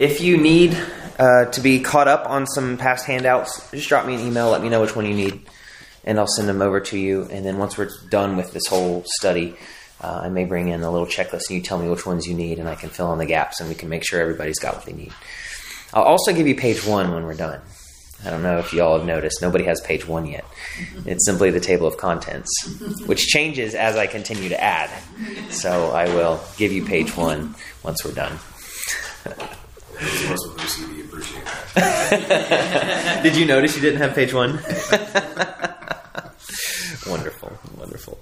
if you need uh, to be caught up on some past handouts, just drop me an email. Let me know which one you need, and I'll send them over to you. And then once we're done with this whole study, uh, I may bring in a little checklist, and you tell me which ones you need, and I can fill in the gaps, and we can make sure everybody's got what they need. I'll also give you page one when we're done. I don't know if y'all have noticed, nobody has page one yet. It's simply the table of contents, which changes as I continue to add. So I will give you page one once we're done. Those of us with OCD appreciate that. Did you notice you didn't have page one? wonderful, wonderful.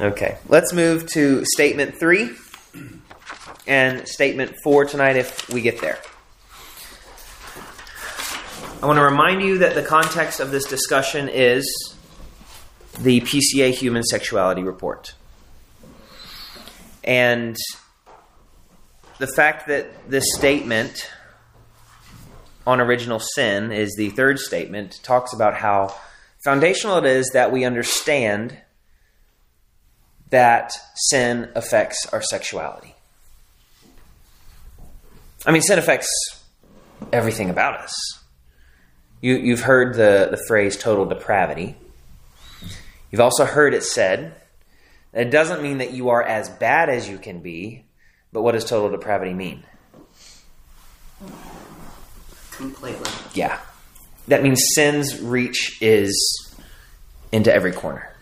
Okay, let's move to statement three and statement four tonight if we get there. I want to remind you that the context of this discussion is the PCA Human Sexuality Report. And the fact that this statement on original sin is the third statement talks about how foundational it is that we understand that sin affects our sexuality. I mean, sin affects everything about us. You, you've heard the, the phrase total depravity. You've also heard it said it doesn't mean that you are as bad as you can be, but what does total depravity mean? Completely. Yeah. That means sin's reach is into every corner.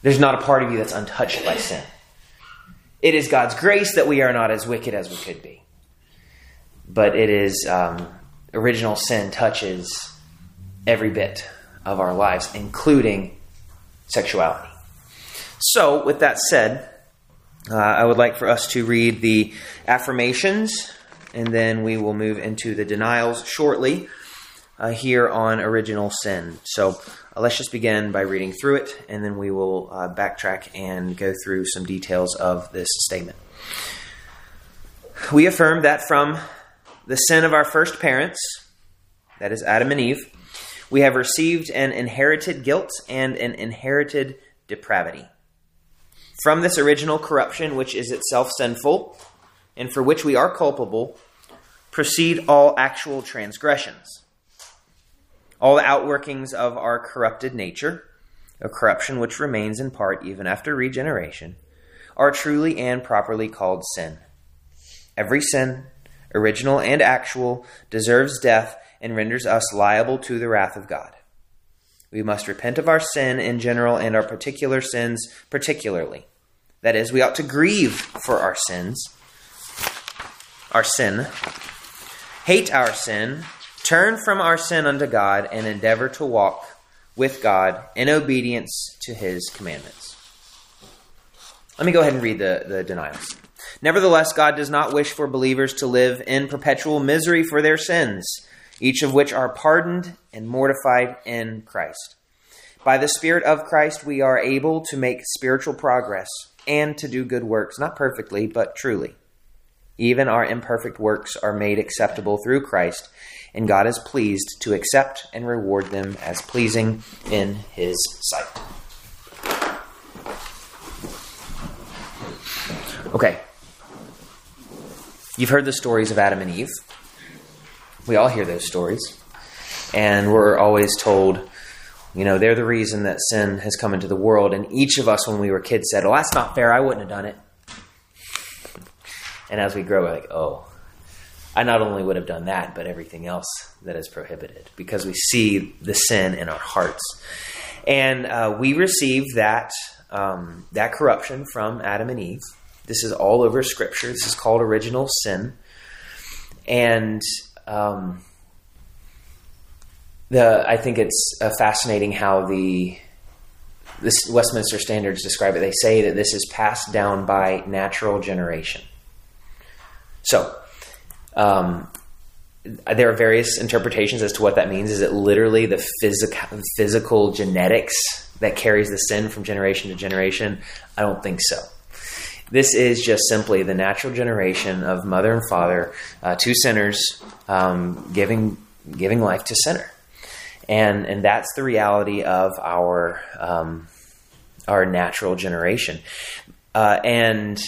There's not a part of you that's untouched by sin. It is God's grace that we are not as wicked as we could be. But it is um, original sin touches every bit of our lives, including sexuality. So, with that said, uh, I would like for us to read the affirmations, and then we will move into the denials shortly uh, here on original sin. So, uh, let's just begin by reading through it, and then we will uh, backtrack and go through some details of this statement. We affirm that from the sin of our first parents, that is Adam and Eve, we have received an inherited guilt and an inherited depravity. From this original corruption, which is itself sinful, and for which we are culpable, proceed all actual transgressions. All the outworkings of our corrupted nature, a corruption which remains in part even after regeneration, are truly and properly called sin. Every sin, original and actual, deserves death and renders us liable to the wrath of God. We must repent of our sin in general and our particular sins particularly. That is, we ought to grieve for our sins, our sin, hate our sin, turn from our sin unto God, and endeavor to walk with God in obedience to his commandments. Let me go ahead and read the, the denials. Nevertheless, God does not wish for believers to live in perpetual misery for their sins, each of which are pardoned and mortified in Christ. By the Spirit of Christ, we are able to make spiritual progress and to do good works, not perfectly, but truly. Even our imperfect works are made acceptable through Christ, and God is pleased to accept and reward them as pleasing in His sight. Okay. You've heard the stories of Adam and Eve. We all hear those stories. And we're always told, you know, they're the reason that sin has come into the world. And each of us, when we were kids, said, well, that's not fair. I wouldn't have done it. And as we grow, we're like, oh, I not only would have done that, but everything else that is prohibited because we see the sin in our hearts. And uh, we receive that, um, that corruption from Adam and Eve. This is all over Scripture. This is called original sin. And um, the I think it's uh, fascinating how the this Westminster Standards describe it. They say that this is passed down by natural generation. So, um, there are various interpretations as to what that means. Is it literally the physical physical genetics that carries the sin from generation to generation? I don't think so. This is just simply the natural generation of mother and father, uh, two sinners, um, giving giving life to sinner, and and that's the reality of our um, our natural generation, uh, and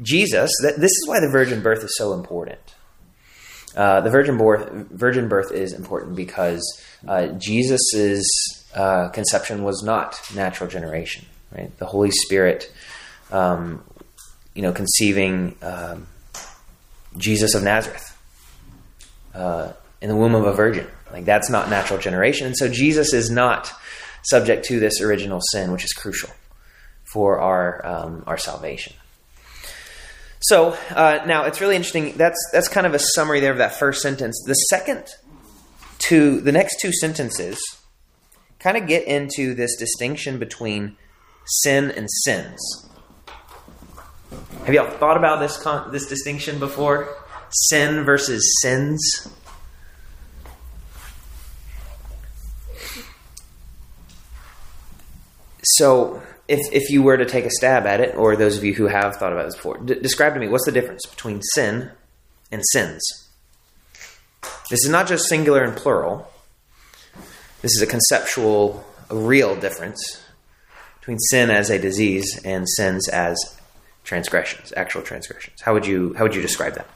Jesus, that, this is why the virgin birth is so important. Uh, the virgin birth, virgin birth is important because uh, Jesus's uh, conception was not natural generation. Right, the Holy Spirit, um, you know, conceiving um, Jesus of Nazareth uh, in the womb of a virgin. Like that's not natural generation, and so Jesus is not subject to this original sin, which is crucial for our um, our salvation. So uh, now it's really interesting. That's that's kind of a summary there of that first sentence. The second two, the next two sentences, kind of get into this distinction between sin and sins. Have y'all thought about this con- this distinction before? Sin versus sins. So, if, if you were to take a stab at it, or those of you who have thought about this before, d- describe to me what's the difference between sin and sins? This is not just singular and plural. This is a conceptual, a real difference between sin as a disease and sins as transgressions, actual transgressions. How would you how would you describe that?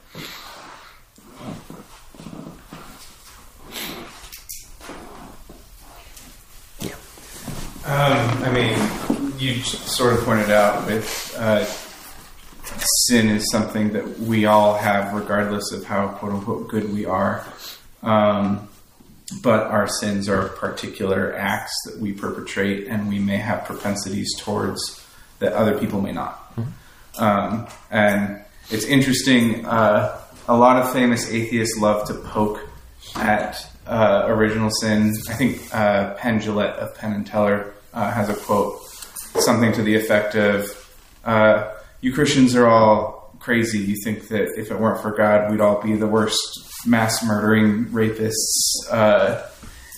Um, I mean, you sort of pointed out with uh, sin is something that we all have, regardless of how quote unquote good we are. Um, but our sins are particular acts that we perpetrate, and we may have propensities towards that other people may not. Um, and it's interesting. Uh, a lot of famous atheists love to poke at uh, original sin. I think uh, Penn of Penn and Teller uh, has a quote, something to the effect of, uh, "You Christians are all crazy. You think that if it weren't for God, we'd all be the worst mass murdering rapists uh,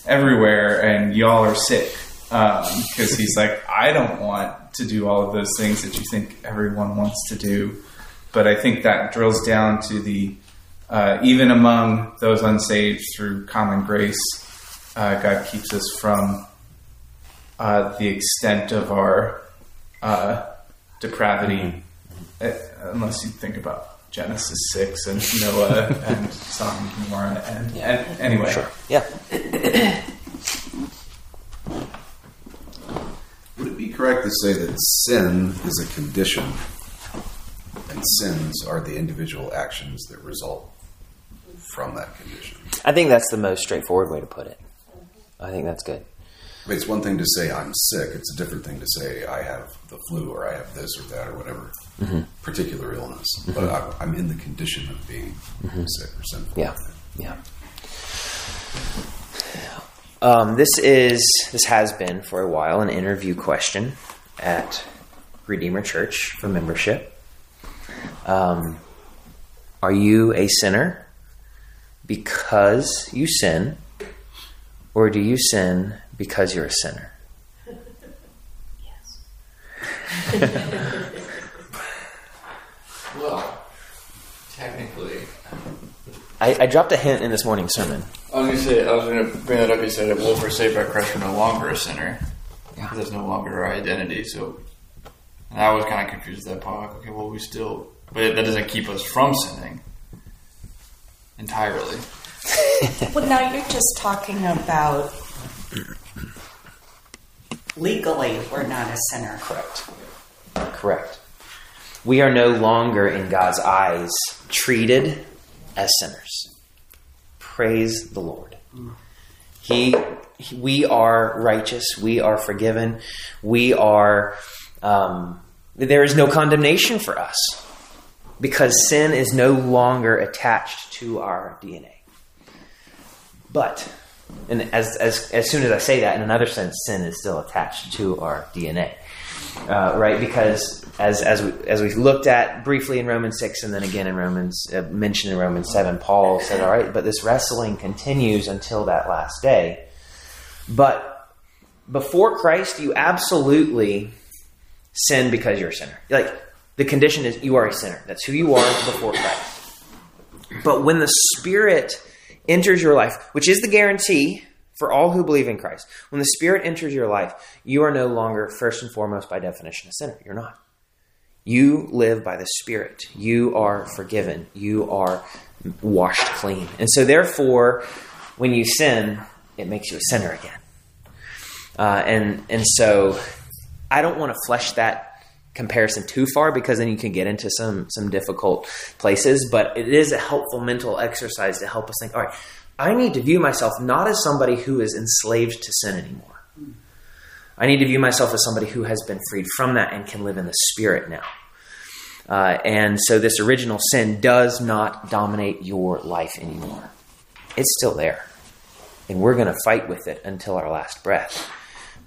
everywhere, and y'all are sick." Because he's like, I don't want to do all of those things that you think everyone wants to do. But I think that drills down to the uh, even among those unsaved through common grace, uh, God keeps us from uh, the extent of our uh, depravity, uh, unless you think about Genesis 6 and Noah and Sodom and Gomorrah. And, and anyway, Sure. Yeah. Would it be correct to say that sin is a condition and sins are the individual actions that result from that condition? I think that's the most straightforward way to put it. I think that's good. I mean, it's one thing to say I'm sick. It's a different thing to say I have the flu or I have this or that or whatever particular illness. But I, I'm in the condition of being sick or sinful. Yeah. Yeah. Um, this is this has been for a while an interview question at Redeemer Church for membership. Um, are you a sinner because you sin, or do you sin because you're a sinner? Yes. Well, technically, I, I dropped a hint in this morning's sermon. I was gonna say I was gonna bring that up. You said, "Well, if we're saved by Christ, we're no longer a sinner. Yeah. That's no longer our identity." So, and I was kind of confused at that part. Like, okay, well, we still, but that doesn't keep us from sinning entirely. Well, now you're just talking about legally, we're not a sinner. Correct. Correct. We are no longer in God's eyes treated as sinners. Praise the Lord. He, he- we are righteous. We are forgiven. We are. Um, there is no condemnation for us because sin is no longer attached to our DNA. But, and as, as, as soon as I say that, in another sense, sin is still attached to our DNA. Uh, right? Because as, as, we, as we looked at briefly in Romans 6 and then again in Romans, uh, mentioned in Romans 7, Paul said, all right, but this wrestling continues until that last day. But before Christ, you absolutely sin because you're a sinner. Like, the condition is you are a sinner. That's who you are before Christ. But when the Spirit enters your life, which is the guarantee for all who believe in Christ, when the Spirit enters your life, you are no longer, first and foremost, by definition, a sinner. You're not. You live by the Spirit. You are forgiven. You are washed clean. And so, therefore, when you sin, it makes you a sinner again. Uh, and and so, I don't want to flesh that comparison too far because then you can get into some some difficult places. But it is a helpful mental exercise to help us think. All right, I need to view myself not as somebody who is enslaved to sin anymore. I need to view myself as somebody who has been freed from that and can live in the Spirit now. Uh, and so this original sin does not dominate your life anymore. It's still there. And we're going to fight with it until our last breath.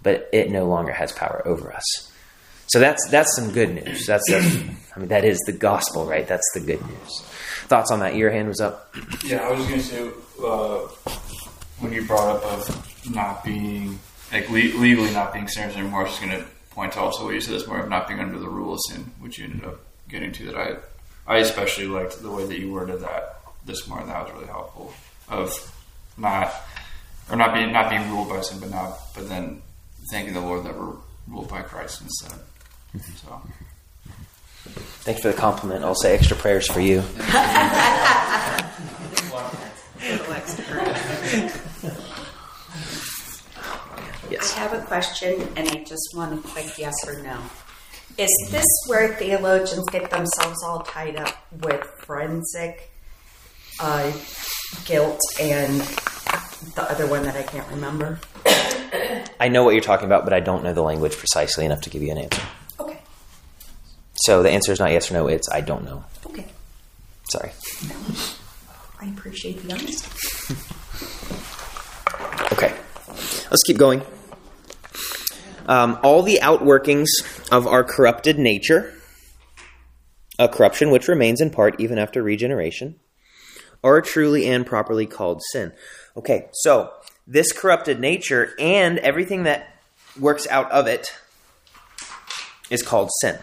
But it no longer has power over us. So that's that's some good news. That's, that's I mean that is the gospel, right? That's the good news. Thoughts on that? Your hand was up. Yeah, I was gonna say uh, when you brought up of not being like le- legally not being sinners anymore. I was just gonna point to also what you said this morning of not being under the rule of sin, which you ended up getting to. That I I especially liked the way that you worded that this morning. That was really helpful. Of not or not being not being ruled by sin, but not but then thanking the Lord that we're ruled by Christ instead. So Thanks for the compliment. I'll say extra prayers for you. Yes. I have a question, and I just want a quick yes or no. Is this where theologians get themselves all tied up with forensic uh, guilt and the other one that I can't remember? I know what you're talking about, but I don't know the language precisely enough to give you an answer. So the answer is not yes or no. It's I don't know. Okay. Sorry. No. I appreciate the honesty. Okay. Let's keep going. Um, all the outworkings of our corrupted nature, a corruption which remains in part even after regeneration, are truly and properly called sin. Okay, so this corrupted nature and everything that works out of it is called sin.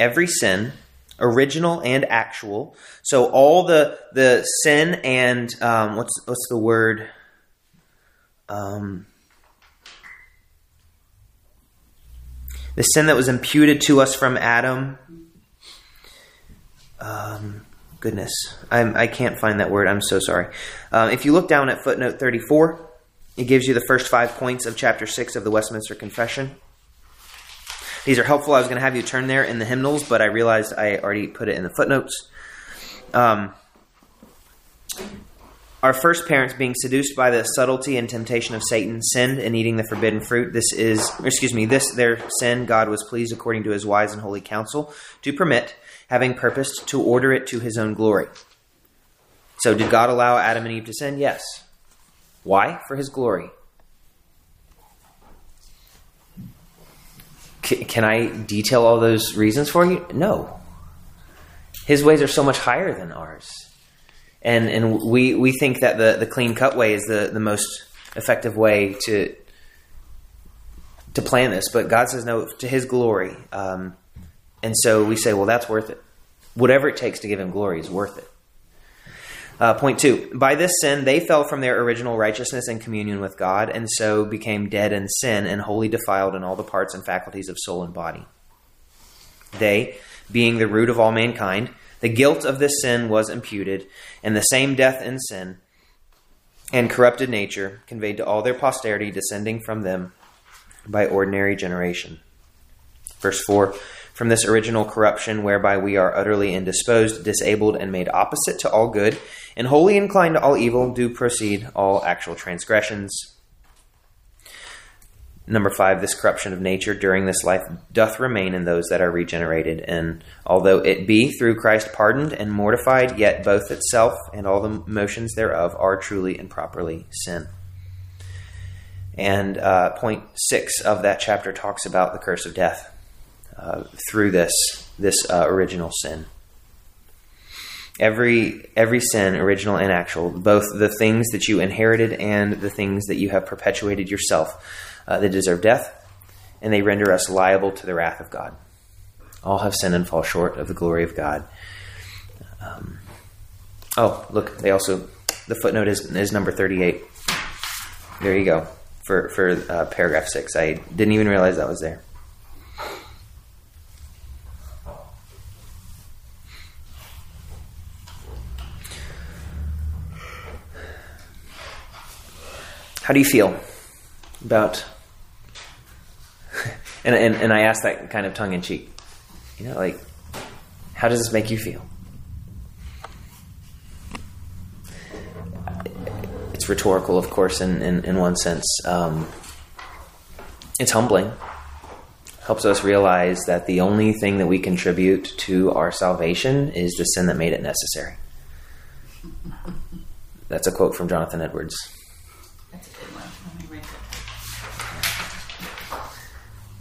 Every sin, original and actual. So all the the sin and um, what's what's the word? Um, the sin that was imputed to us from Adam. Um, goodness, I'm, I can't find that word. I'm so sorry. Um, if you look down at footnote 34, it gives you the first five points of chapter 6 of the Westminster Confession. These are helpful. I was going to have you turn there in the hymnals, but I realized I already put it in the footnotes. Um, our first parents, being seduced by the subtlety and temptation of Satan, sinned in eating the forbidden fruit. This is, excuse me, this their sin God was pleased according to his wise and holy counsel to permit, having purposed to order it to his own glory. So, did God allow Adam and Eve to sin? Yes. Why? For his glory. Can I detail all those reasons for you? No. His ways are so much higher than ours. And and we, we think that the, the clean cut way is the, the most effective way to to plan this, but God says no to His glory, um, and so we say, well, that's worth it. Whatever it takes to give Him glory is worth it. Uh, point two: By this sin, they fell from their original righteousness and communion with God, and so became dead in sin and wholly defiled in all the parts and faculties of soul and body. They, being the root of all mankind, the guilt of this sin was imputed, and the same death and sin and corrupted nature conveyed to all their posterity descending from them by ordinary generation. Verse 4 From this original corruption, whereby we are utterly indisposed, disabled, and made opposite to all good, and wholly inclined to all evil, do proceed all actual transgressions. Number five, this corruption of nature during this life doth remain in those that are regenerated, and although it be through Christ pardoned and mortified, yet both itself and all the motions thereof are truly and properly sin. And uh, point six of that chapter talks about the curse of death uh, through this this uh, original sin. Every every sin, original and actual, both the things that you inherited and the things that you have perpetuated yourself, uh, they deserve death, and they render us liable to the wrath of God. All have sinned and fall short of the glory of God. Um, oh, look, they also the footnote is is number thirty eight. There you go for for uh, paragraph six. I didn't even realize that was there. How do you feel about? And, and, and I ask that kind of tongue in cheek. You know, like, how does this make you feel? It's rhetorical, of course, in, in, in one sense. Um, it's humbling. Helps us realize that the only thing that we contribute to our salvation is the sin that made it necessary. That's a quote from Jonathan Edwards.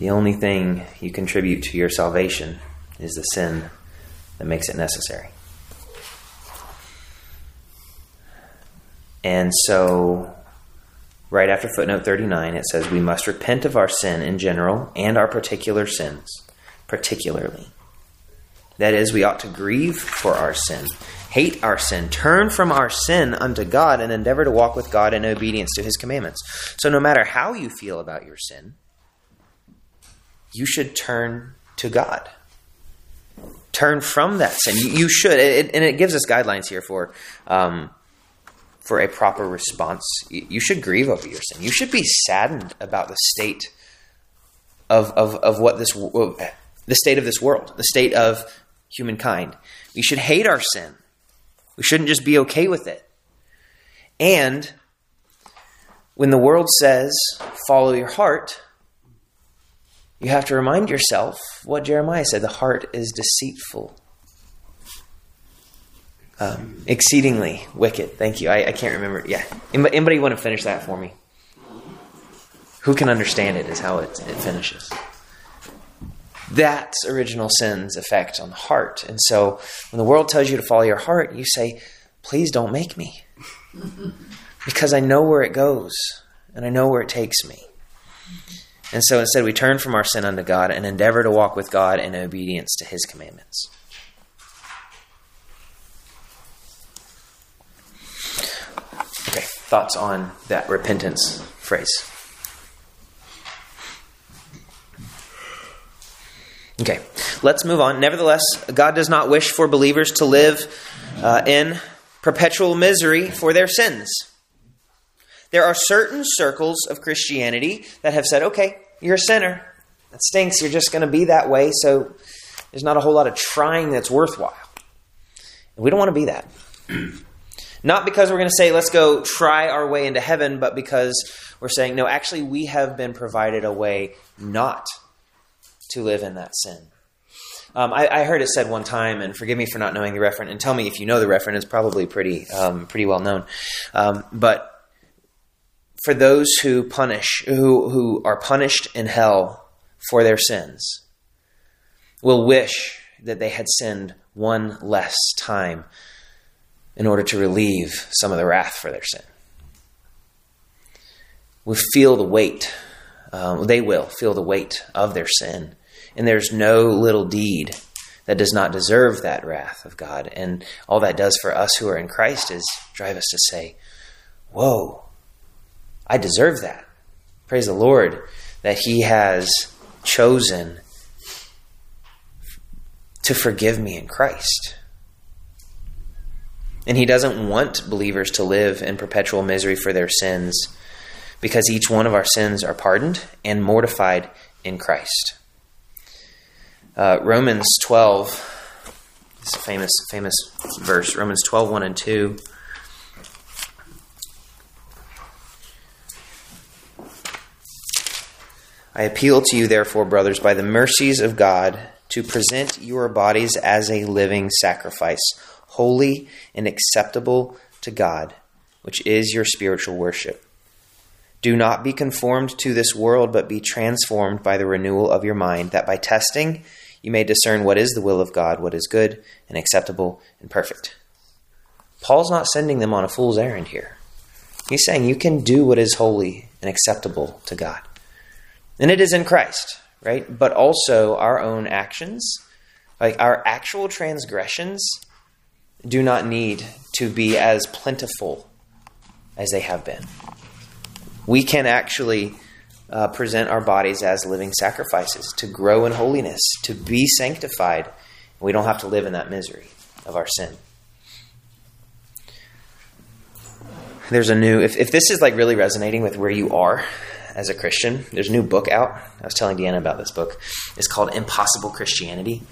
The only thing you contribute to your salvation is the sin that makes it necessary. And so, right after footnote 39, it says, We must repent of our sin in general and our particular sins, particularly. That is, we ought to grieve for our sin, hate our sin, turn from our sin unto God, and endeavor to walk with God in obedience to his commandments. So, no matter how you feel about your sin, you should turn to God. Turn from that sin. You, should, it, and it gives us guidelines here for um, for a proper response. You, you should grieve over your sin. You should be saddened about the state of of, of what this the state of this world, the state of humankind. We should hate our sin. We shouldn't just be okay with it. And when the world says, "Follow your heart," you have to remind yourself what Jeremiah said the heart is deceitful. Um, exceedingly wicked. Thank you. I, I can't remember. Yeah. Anybody, want to finish that for me? Who can understand it is how it, it finishes. That's original sin's effect on the heart. And so when the world tells you to follow your heart, you say, please don't make me. because I know where it goes and I know where it takes me. And so instead, we turn from our sin unto God and endeavor to walk with God in obedience to His commandments. Okay, thoughts on that repentance phrase? Okay, let's move on. Nevertheless, God does not wish for believers to live uh, in perpetual misery for their sins. There are certain circles of Christianity that have said, okay, you're a sinner. That stinks. You're just going to be that way. So there's not a whole lot of trying that's worthwhile. And we don't want to be that. Not because we're going to say, let's go try our way into heaven, but because we're saying, no, actually, we have been provided a way not to live in that sin. Um, I, I, heard it said one time, and forgive me for not knowing the reference, and tell me if you know the reference. It's probably pretty, um, pretty well known. Um, but for those who punish, who, who are punished in hell for their sins, will wish that they had sinned one less time in order to relieve some of the wrath for their sin. Will feel the weight. Um, they will feel the weight of their sin. And there's no little deed that does not deserve that wrath of God. And all that does for us who are in Christ is drive us to say, Whoa, I deserve that. Praise the Lord that He has chosen to forgive me in Christ. And He doesn't want believers to live in perpetual misery for their sins because each one of our sins are pardoned and mortified in Christ. Uh, Romans 12, this famous, famous verse, Romans 12, 1 and 2. I appeal to you, therefore, brothers, by the mercies of God, to present your bodies as a living sacrifice, holy and acceptable to God, which is your spiritual worship. Do not be conformed to this world, but be transformed by the renewal of your mind, that by testing you may discern what is the will of God, what is good and acceptable and perfect. Paul's not sending them on a fool's errand here. He's saying you can do what is holy and acceptable to God. And it is in Christ, right? But also our own actions, like our actual transgressions, do not need to be as plentiful as they have been. We can actually uh, present our bodies as living sacrifices to grow in holiness, to be sanctified. We don't have to live in that misery of our sin. there's a new if, if this is like really resonating with where you are as a christian there's a new book out. I was telling deanna about this book. It's called impossible christianity.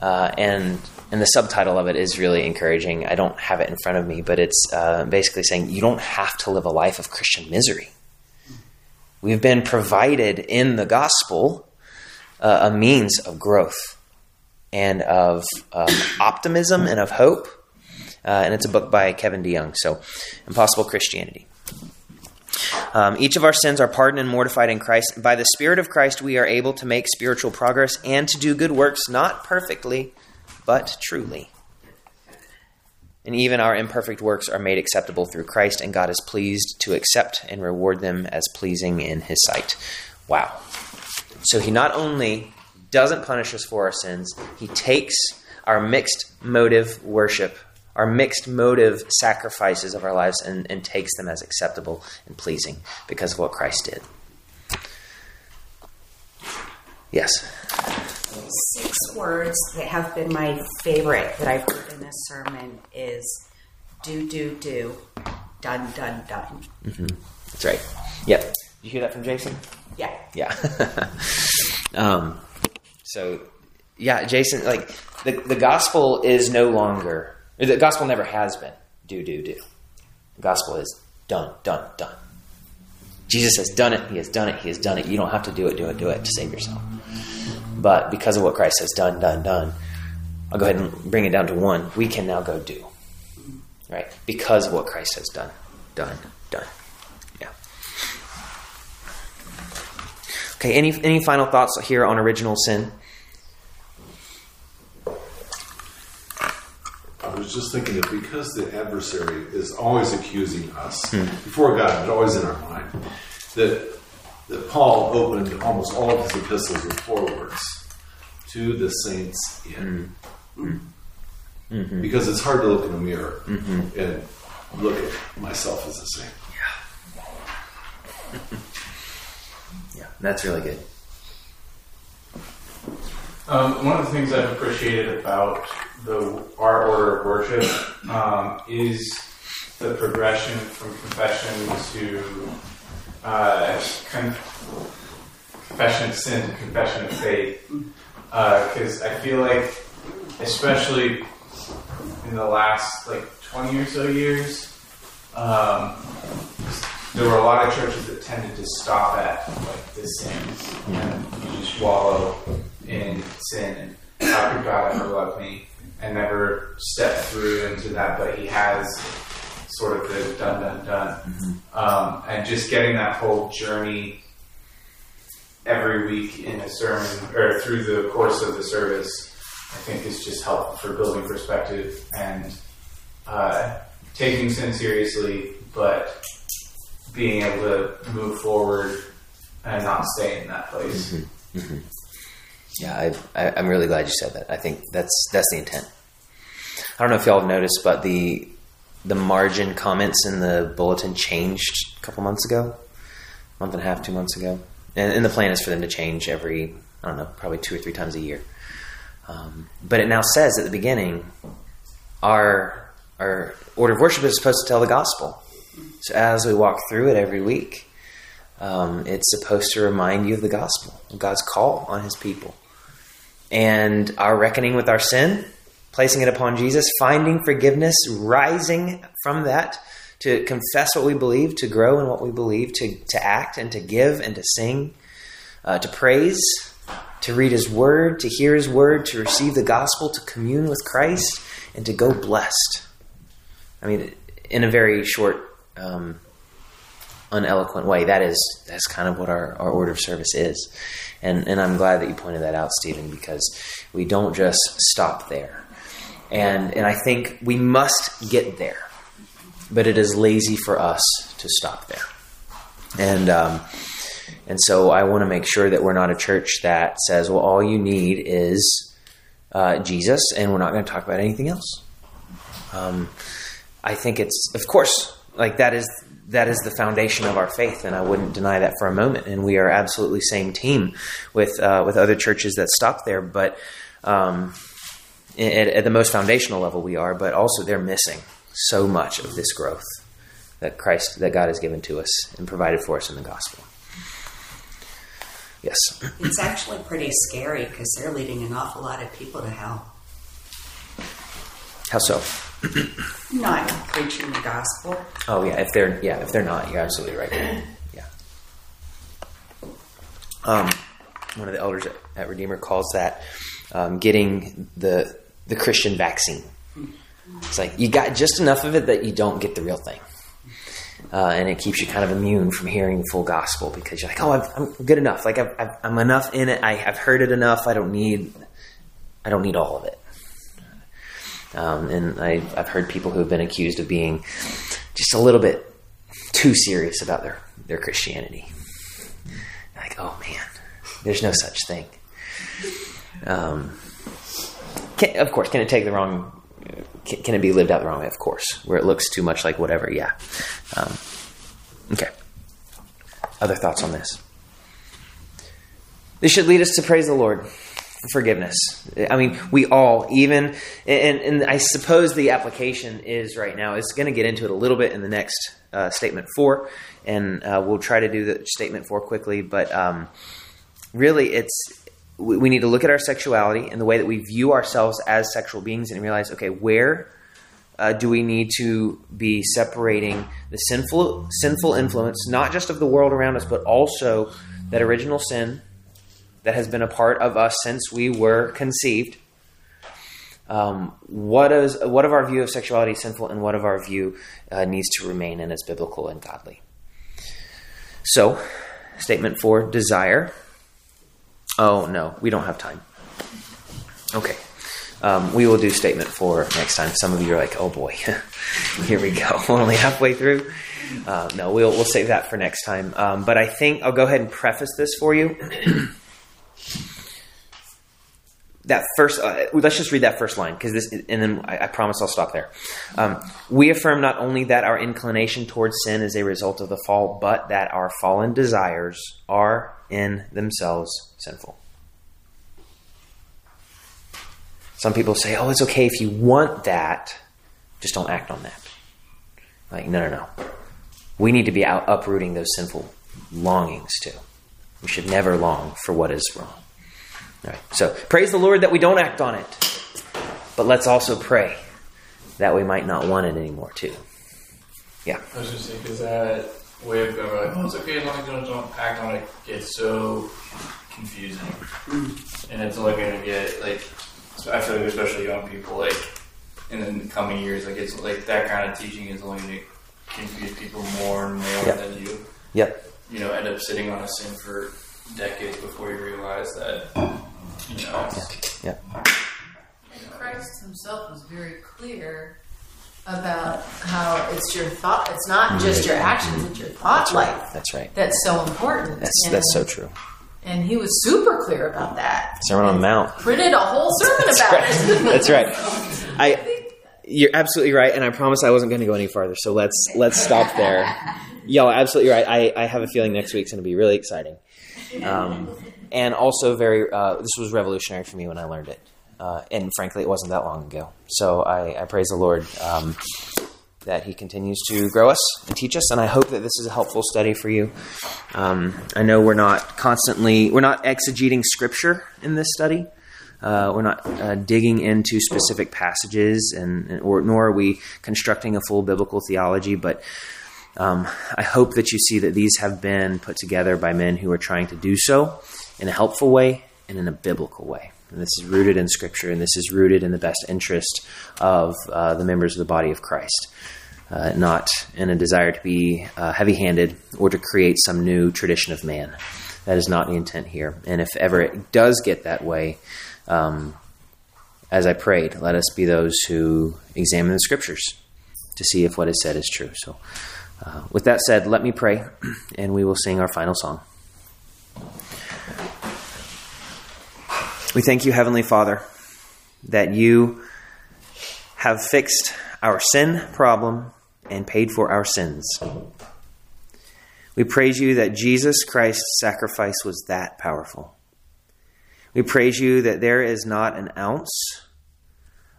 Uh, and and the subtitle of it is really encouraging. I don't have it in front of me but it's uh, basically saying you don't have to live a life of christian misery. We've been provided in the gospel uh, a means of growth and of um, optimism and of hope. Uh, and it's a book by Kevin DeYoung. So, Impossible Christianity. Um, each of our sins are pardoned and mortified in Christ. By the Spirit of Christ, we are able to make spiritual progress and to do good works, not perfectly, but truly. And even our imperfect works are made acceptable through Christ, and God is pleased to accept and reward them as pleasing in His sight. Wow. So He not only doesn't punish us for our sins, He takes our mixed motive worship our mixed motive sacrifices of our lives and, and takes them as acceptable and pleasing because of what Christ did. Yes. Six words that have been my favorite that I've heard in this sermon is do, do, do, done, done, done. Mm-hmm. That's right. Yep. Did you hear that from Jason? Yeah. Yeah. um, so, yeah, Jason, like, the, the gospel is no longer the gospel never has been do, do, do. The gospel is done, done, done. Jesus has done it. He has done it. He has done it. You don't have to do it, do it, do it to save yourself. But because of what Christ has done, done, done, I'll go ahead and bring it down to one. We can now go do. Right? Because of what Christ has done, done, done. Yeah. Okay, any, any final thoughts here on original sin? I was just thinking that because the adversary is always accusing us hmm. before God, but always in our mind, that that Paul opened almost all of his epistles with four words to the saints in. Hmm. Mm-hmm. Because it's hard to look in a mirror mm-hmm. and look at myself as a saint. Yeah. yeah, that's really good. Um, one of the things I've appreciated about the our order of worship um, is the progression from confession to uh, con- confession of sin to confession of faith. Because I feel like, especially in the last like twenty or so years, um, there were a lot of churches that tended to stop at like the sins and you just wallow in sin and how could God ever love me and never step through into that but he has sort of the done done done um, and just getting that whole journey every week in a sermon or through the course of the service I think is just helpful for building perspective and uh, taking sin seriously but being able to move forward and not stay in that place. Yeah, I, I, I'm really glad you said that. I think that's that's the intent. I don't know if y'all have noticed, but the the margin comments in the bulletin changed a couple months ago, month and a half, two months ago, and, and the plan is for them to change every I don't know, probably two or three times a year. Um, but it now says at the beginning, our our order of worship is supposed to tell the gospel. So as we walk through it every week, um, it's supposed to remind you of the gospel, God's call on His people, and our reckoning with our sin, placing it upon Jesus, finding forgiveness, rising from that to confess what we believe, to grow in what we believe, to to act and to give and to sing, uh, to praise, to read His Word, to hear His Word, to receive the gospel, to commune with Christ, and to go blessed. I mean, in a very short, um, uneloquent way, that is that's kind of what our, our order of service is. And and I'm glad that you pointed that out, Stephen, because we don't just stop there. And and I think we must get there, but it is lazy for us to stop there. And um, and so I want to make sure that we're not a church that says, well, all you need is uh, Jesus, and we're not going to talk about anything else. Um, I think it's, of course, like that is that is the foundation of our faith, and I wouldn't deny that for a moment. And we are absolutely same team with uh, with other churches that stop there, but um, at, at the most foundational level, we are. But also, they're missing so much of this growth. that Christ, that God has given to us and provided for us in the gospel. Yes. It's actually pretty scary because they're leading an awful lot of people to hell. How so? Not preaching the gospel. Oh yeah, if they're yeah, if they're not, you're absolutely right. Yeah. Um, one of the elders at, Redeemer calls that um, getting the the Christian vaccine. It's like you got just enough of it that you don't get the real thing, uh, and it keeps you kind of immune from hearing the full gospel because you're like, oh, I've, I'm good enough. Like I've, I'm enough in it. I, I've heard it enough. I don't need I don't need all of it. Um, and I, I've heard people who have been accused of being just a little bit too serious about their, their Christianity. Like, oh man, there's no such thing. Um, can, of course, can it take the wrong? Can, can, it be lived out the wrong way? Of course, where it looks too much like whatever. Yeah. Um, okay. Other thoughts on this? This should lead us to praise the Lord forgiveness. I mean, we all, even, and, and I suppose the application is right now, is going to get into it a little bit in the next uh, statement four, and uh, we'll try to do the statement four quickly, but um, really it's, we, we need to look at our sexuality and the way that we view ourselves as sexual beings and realize, okay, where uh, do we need to be separating the sinful sinful influence, not just of the world around us, but also that original sin that has been a part of us since we were conceived. Um, what is what of our view of sexuality is sinful, and what of our view uh, needs to remain and is biblical and godly? So, statement four: desire. Oh no, we don't have time. Okay, um, we will do statement four next time. Some of you are like, "Oh boy, here we go. We're only halfway through." Uh, no, we'll we'll save that for next time. Um, but I think I'll go ahead and preface this for you. that first uh, let's just read that first line because this and then I, I, promise i'll stop there. Um, we affirm not only that our inclination towards sin is a result of the fall but that our fallen desires are in themselves sinful. Some people say oh it's okay if you want that just don't act on that. Like no no no. We need to be out uprooting those sinful longings too. We should never long for what is wrong right. So praise the Lord that we don't act on it. But let's also pray that we might not want it anymore, too. Yeah. I was just saying, because that way of going, like, oh, it's okay as long as you don't, don't act on it, gets so confusing. Mm-hmm. And it's only going to get, like, I feel like especially young people, like, in the coming years, like, it's like that kind of teaching is only going to confuse people more and more yep. than you. Yep. You know, end up sitting on a sin for decades before you realize that know. Yeah. yeah. Christ himself was very clear about how it's your thought. It's not just your mm-hmm. actions; it's your thought that's life. Right. That's right. That's so important. That's and, that's so true. And he was super clear about that. Sermon on the Mount. Printed a whole sermon about right. it. that's right. I. You're absolutely right, and I promise I wasn't going to go any farther. So let's let's stop there. Y'all, absolutely right. I, I have a feeling next week's going to be really exciting. Um, and also very uh, this was revolutionary for me when I learned it. Uh, and frankly, it wasn't that long ago. So I, I praise the Lord um, that He continues to grow us and teach us, and I hope that this is a helpful study for you. Um, I know we're not constantly we're not exegeting Scripture in this study. Uh, we're not uh, digging into specific passages, and or nor are we constructing a full biblical theology, but um, I hope that you see that these have been put together by men who are trying to do so in a helpful way and in a biblical way. And this is rooted in Scripture, and this is rooted in the best interest of uh, the members of the body of Christ, uh, not in a desire to be uh, heavy handed or to create some new tradition of man. That is not the intent here. And if ever it does get that way, um, as I prayed, let us be those who examine the Scriptures to see if what is said is true. So, uh, with that said, let me pray, and we will sing our final song. We thank you, Heavenly Father, that you have fixed our sin problem and paid for our sins. We praise you that Jesus Christ's sacrifice was that powerful. We praise you that there is not an ounce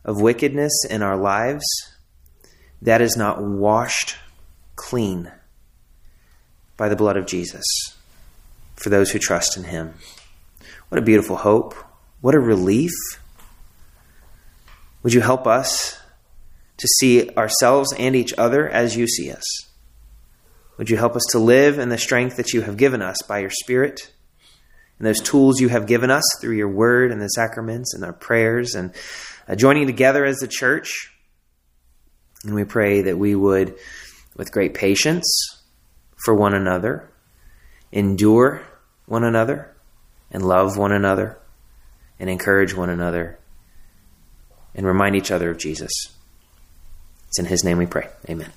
of wickedness in our lives that is not washed clean by the blood of Jesus for those who trust in him. What a beautiful hope. What a relief. Would you help us to see ourselves and each other as you see us? Would you help us to live in the strength that you have given us by your Spirit and those tools you have given us through your word and the sacraments and our prayers and uh, joining together as the church? And we pray that we would, with great patience for one another, endure one another, and love one another, and encourage one another, and remind each other of Jesus. It's in His name we pray. Amen.